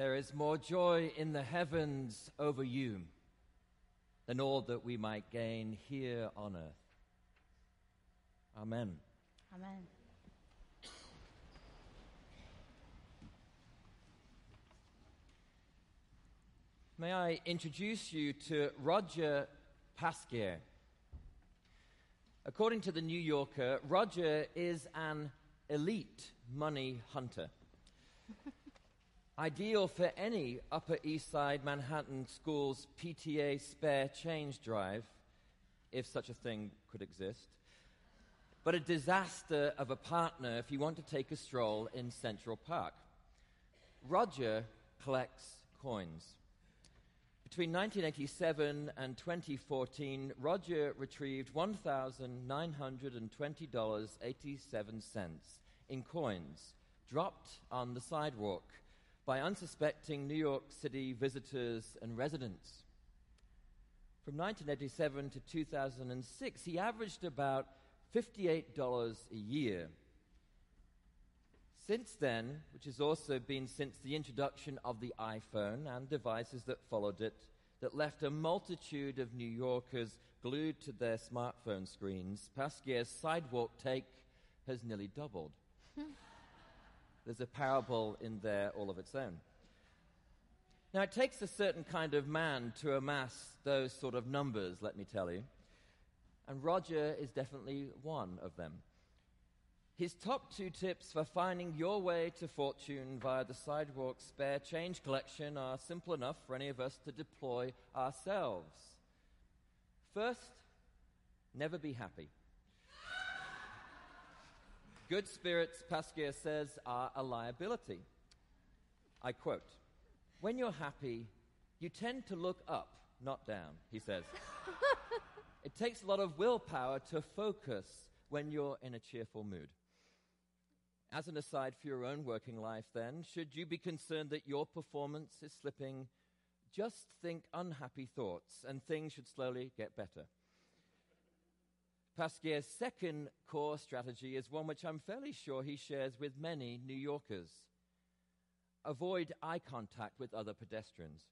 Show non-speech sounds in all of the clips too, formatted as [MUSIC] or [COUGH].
There is more joy in the heavens over you than all that we might gain here on earth. Amen. Amen. May I introduce you to Roger Pasquier? According to the New Yorker, Roger is an elite money hunter. Ideal for any Upper East Side Manhattan school's PTA spare change drive, if such a thing could exist. But a disaster of a partner if you want to take a stroll in Central Park. Roger collects coins. Between 1987 and 2014, Roger retrieved $1,920.87 in coins dropped on the sidewalk by unsuspecting New York City visitors and residents. From 1987 to 2006, he averaged about $58 a year. Since then, which has also been since the introduction of the iPhone and devices that followed it, that left a multitude of New Yorkers glued to their smartphone screens, Pasquier's sidewalk take has nearly doubled. [LAUGHS] There's a parable in there all of its own. Now, it takes a certain kind of man to amass those sort of numbers, let me tell you. And Roger is definitely one of them. His top two tips for finding your way to fortune via the sidewalk spare change collection are simple enough for any of us to deploy ourselves. First, never be happy. Good spirits, Pasquier says, are a liability. I quote When you're happy, you tend to look up, not down, he says. [LAUGHS] it takes a lot of willpower to focus when you're in a cheerful mood. As an aside for your own working life, then, should you be concerned that your performance is slipping, just think unhappy thoughts and things should slowly get better. Pasquier's second core strategy is one which I'm fairly sure he shares with many New Yorkers avoid eye contact with other pedestrians.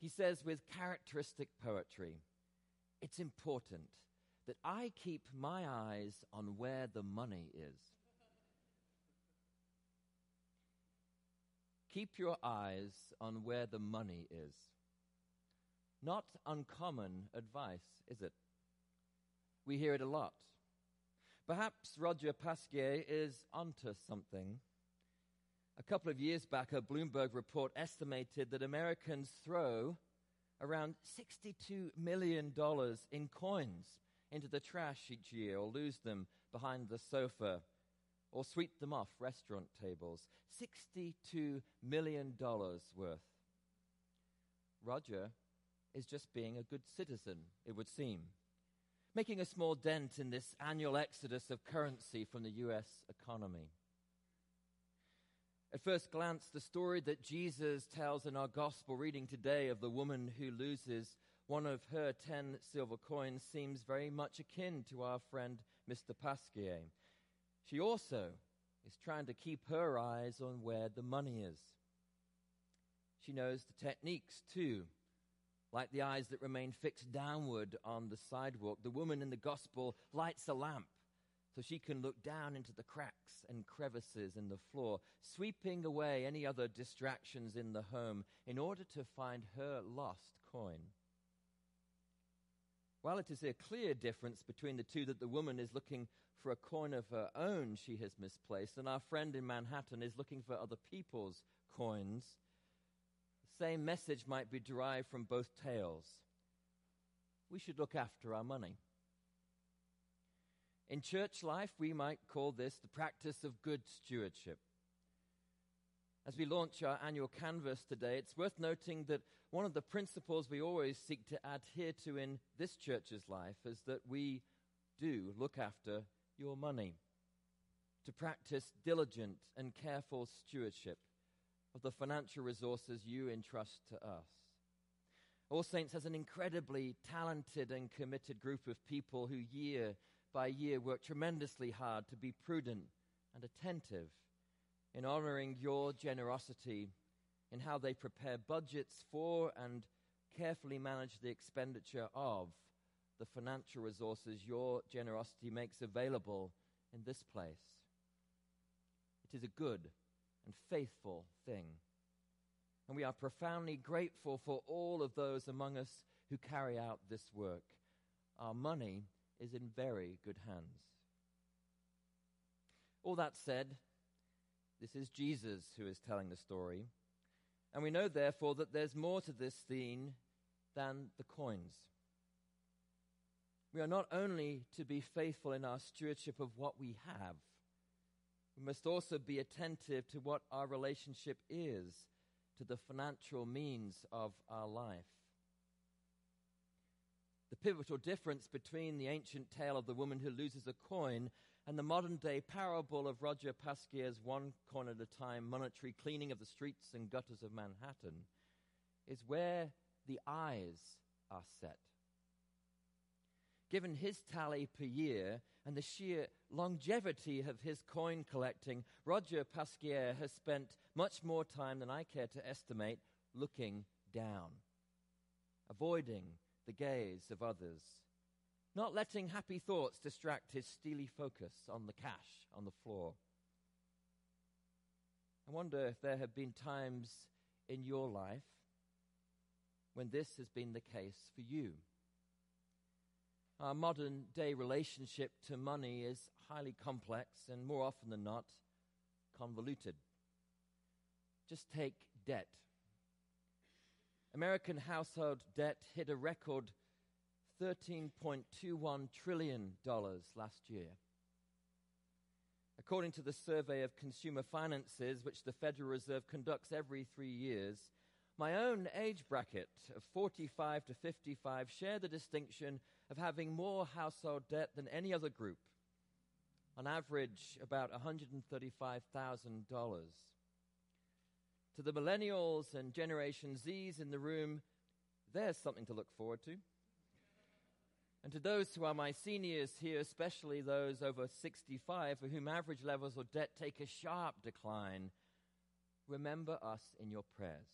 He says with characteristic poetry, it's important that I keep my eyes on where the money is. Keep your eyes on where the money is. Not uncommon advice, is it? We hear it a lot. Perhaps Roger Pasquier is onto something. A couple of years back, a Bloomberg report estimated that Americans throw around $62 million in coins into the trash each year or lose them behind the sofa or sweep them off restaurant tables. $62 million worth. Roger is just being a good citizen, it would seem making a small dent in this annual exodus of currency from the U.S. economy. At first glance, the story that Jesus tells in our gospel reading today of the woman who loses one of her ten silver coins seems very much akin to our friend Mr. Pasquier. She also is trying to keep her eyes on where the money is. She knows the techniques too like the eyes that remain fixed downward on the sidewalk. The woman in the gospel lights a lamp so she can look down into the cracks and crevices in the floor, sweeping away any other distractions in the home in order to find her lost coin. While it is a clear difference between the two that the woman is looking for a coin of her own she has misplaced, and our friend in Manhattan is looking for other people's coins, same message might be derived from both tales. We should look after our money. In church life, we might call this the practice of good stewardship. As we launch our annual canvass today, it's worth noting that one of the principles we always seek to adhere to in this church's life is that we do look after your money, to practice diligent and careful stewardship of the financial resources you entrust to us. All Saints has an incredibly talented and committed group of people who, year by year, work tremendously hard to be prudent and attentive in honoring your generosity in how they prepare budgets for and carefully manage the expenditure of the financial resources your generosity makes available in this place. It is a good and faithful thing. And we are profoundly grateful for all of those among us who carry out this work. Our money is in very good hands. All that said, this is Jesus who is telling the story. And we know, therefore, that there's more to this scene than the coins. We are not only to be faithful in our stewardship of what we have, we must also be attentive to what our relationship is to the financial means of our life. The pivotal difference between the ancient tale of the woman who loses a coin and the modern day parable of Roger Pasquier's one coin at a time monetary cleaning of the streets and gutters of Manhattan is where the eyes are set. Given his tally per year and the sheer longevity of his coin collecting, Roger Pasquier has spent much more time than I care to estimate looking down, avoiding the gaze of others, not letting happy thoughts distract his steely focus on the cash on the floor. I wonder if there have been times in your life when this has been the case for you. Our modern day relationship to money is highly complex and more often than not convoluted. Just take debt. American household debt hit a record $13.21 trillion last year. According to the survey of consumer finances, which the Federal Reserve conducts every three years, my own age bracket of 45 to 55 share the distinction of having more household debt than any other group, on average, about $135,000. To the millennials and Generation Zs in the room, there's something to look forward to. And to those who are my seniors here, especially those over 65 for whom average levels of debt take a sharp decline, remember us in your prayers.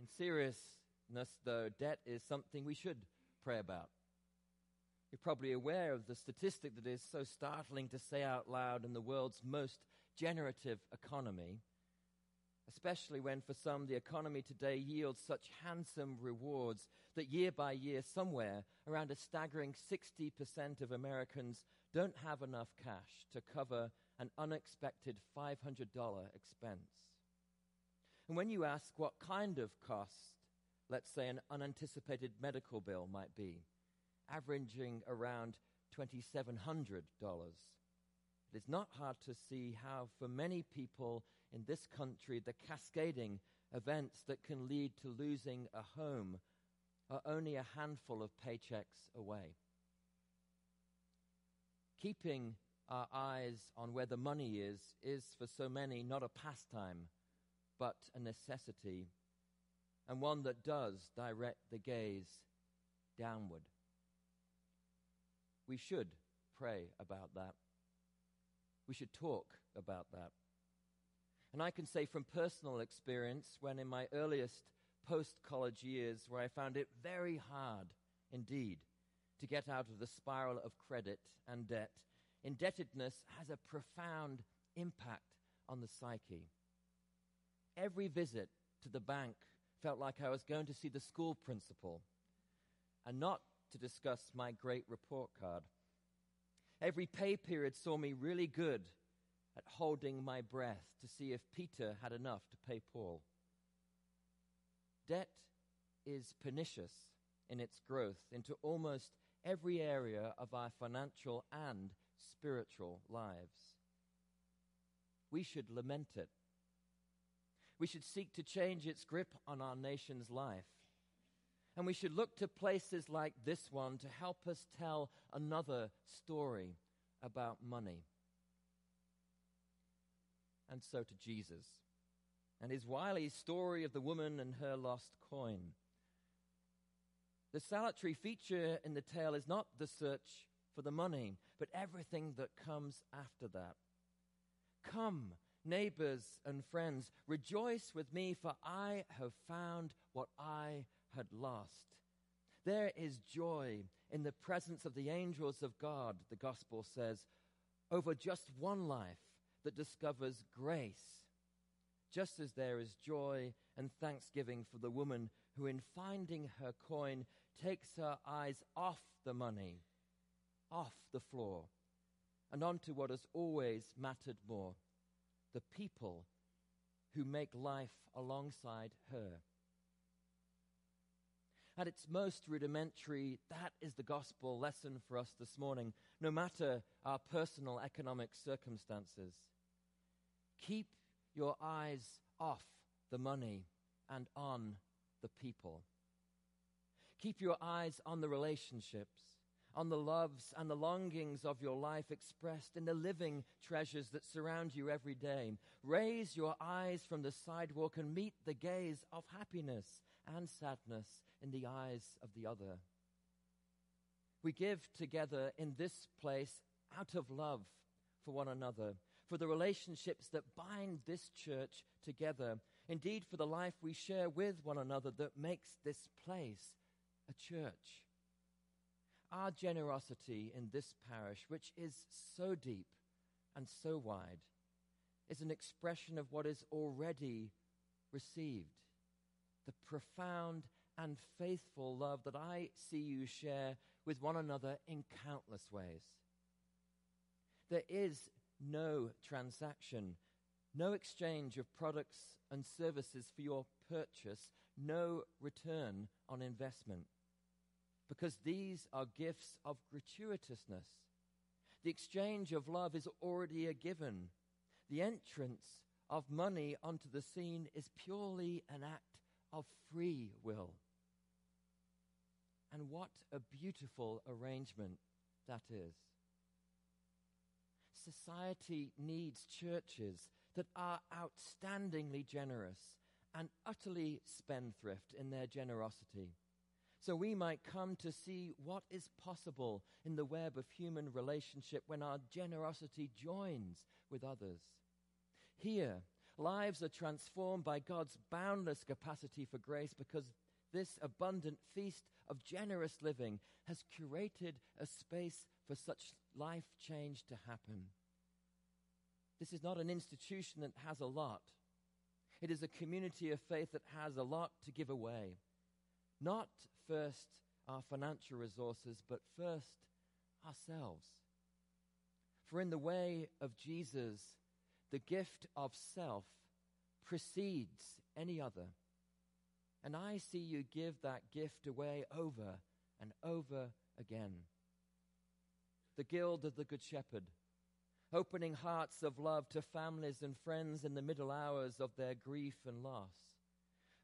in seriousness, though, debt is something we should pray about. You're probably aware of the statistic that is so startling to say out loud in the world's most generative economy especially when for some the economy today yields such handsome rewards that year by year, somewhere around a staggering 60% of Americans don't have enough cash to cover an unexpected $500 expense. And when you ask what kind of cost, let's say an unanticipated medical bill might be, averaging around $2,700 it is not hard to see how, for many people in this country, the cascading events that can lead to losing a home are only a handful of paychecks away. Keeping our eyes on where the money is is for so many not a pastime, but a necessity, and one that does direct the gaze downward. We should pray about that. We should talk about that. And I can say from personal experience, when in my earliest post college years, where I found it very hard indeed to get out of the spiral of credit and debt, indebtedness has a profound impact on the psyche. Every visit to the bank felt like I was going to see the school principal and not to discuss my great report card. Every pay period saw me really good at holding my breath to see if Peter had enough to pay Paul. Debt is pernicious in its growth into almost every area of our financial and spiritual lives. We should lament it. We should seek to change its grip on our nation's life. And we should look to places like this one to help us tell another story about money. And so to Jesus and his wily story of the woman and her lost coin. The salutary feature in the tale is not the search for the money, but everything that comes after that. Come neighbors and friends, rejoice with me, for I have found what I had lost. There is joy in the presence of the angels of God, the gospel says, over just one life that discovers grace, just as there is joy and thanksgiving for the woman who, in finding her coin, takes her eyes off the money, off the floor, and onto what has always mattered more the people who make life alongside her. At its most rudimentary, that is the gospel lesson for us this morning, no matter our personal economic circumstances. Keep your eyes off the money and on the people. Keep your eyes on the relationships on the loves and the longings of your life expressed in the living treasures that surround you every day. Raise your eyes from the sidewalk and meet the gaze of happiness and sadness in the eyes of the other. We give together in this place out of love for one another, for the relationships that bind this church together, indeed, for the life we share with one another that makes this place a church our generosity in this parish, which is so deep and so wide, is an expression of what is already received. The profound and faithful love that I see you share with one another in countless ways. There is no transaction, no exchange of products and services for your purchase, no return on investment because these are gifts of gratuitousness. The exchange of love is already a given. The entrance of money onto the scene is purely an act of free will. And what a beautiful arrangement that is. Society needs churches that are outstandingly generous and utterly spendthrift in their generosity so we might come to see what is possible in the web of human relationship when our generosity joins with others. Here, lives are transformed by God's boundless capacity for grace because this abundant feast of generous living has curated a space for such life change to happen. This is not an institution that has a lot. It is a community of faith that has a lot to give away not first our financial resources, but first ourselves. For in the way of Jesus, the gift of self precedes any other. And I see you give that gift away over and over again. The Guild of the Good Shepherd, opening hearts of love to families and friends in the middle hours of their grief and loss.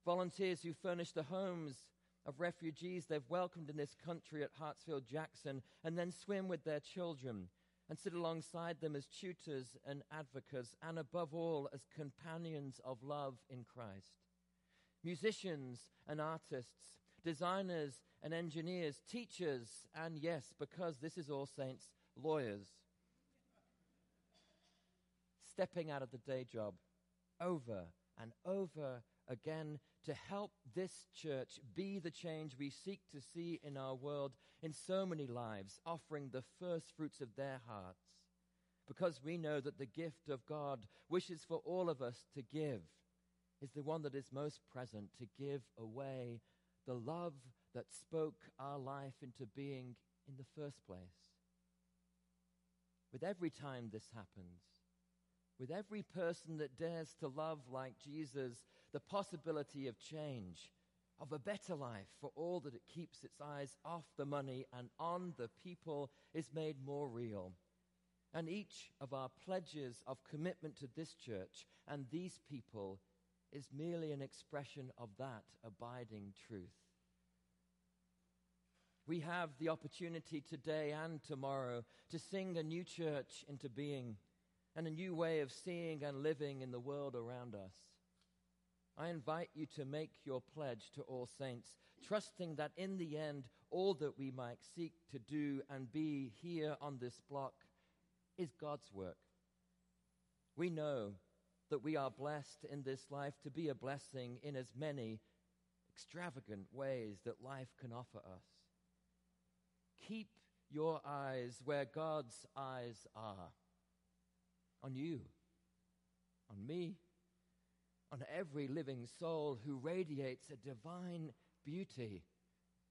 Volunteers who furnish the homes of refugees they've welcomed in this country at Hartsfield Jackson and then swim with their children and sit alongside them as tutors and advocates and above all as companions of love in Christ. Musicians and artists, designers and engineers, teachers, and yes, because this is All Saints, lawyers. Stepping out of the day job over and over again to help this church be the change we seek to see in our world in so many lives, offering the first fruits of their hearts. Because we know that the gift of God wishes for all of us to give is the one that is most present, to give away the love that spoke our life into being in the first place. With every time this happens, with every person that dares to love like Jesus, the possibility of change, of a better life for all that it keeps its eyes off the money and on the people is made more real. And each of our pledges of commitment to this church and these people is merely an expression of that abiding truth. We have the opportunity today and tomorrow to sing a new church into being and a new way of seeing and living in the world around us. I invite you to make your pledge to all saints, trusting that in the end, all that we might seek to do and be here on this block is God's work. We know that we are blessed in this life to be a blessing in as many extravagant ways that life can offer us. Keep your eyes where God's eyes are on you, on me, on every living soul who radiates a divine beauty,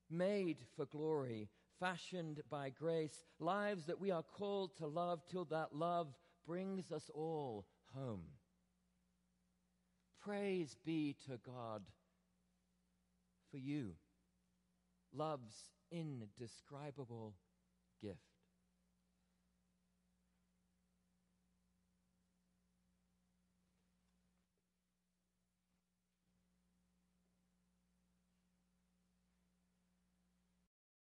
made for glory, fashioned by grace, lives that we are called to love till that love brings us all home. Praise be to God for you, love's indescribable gift.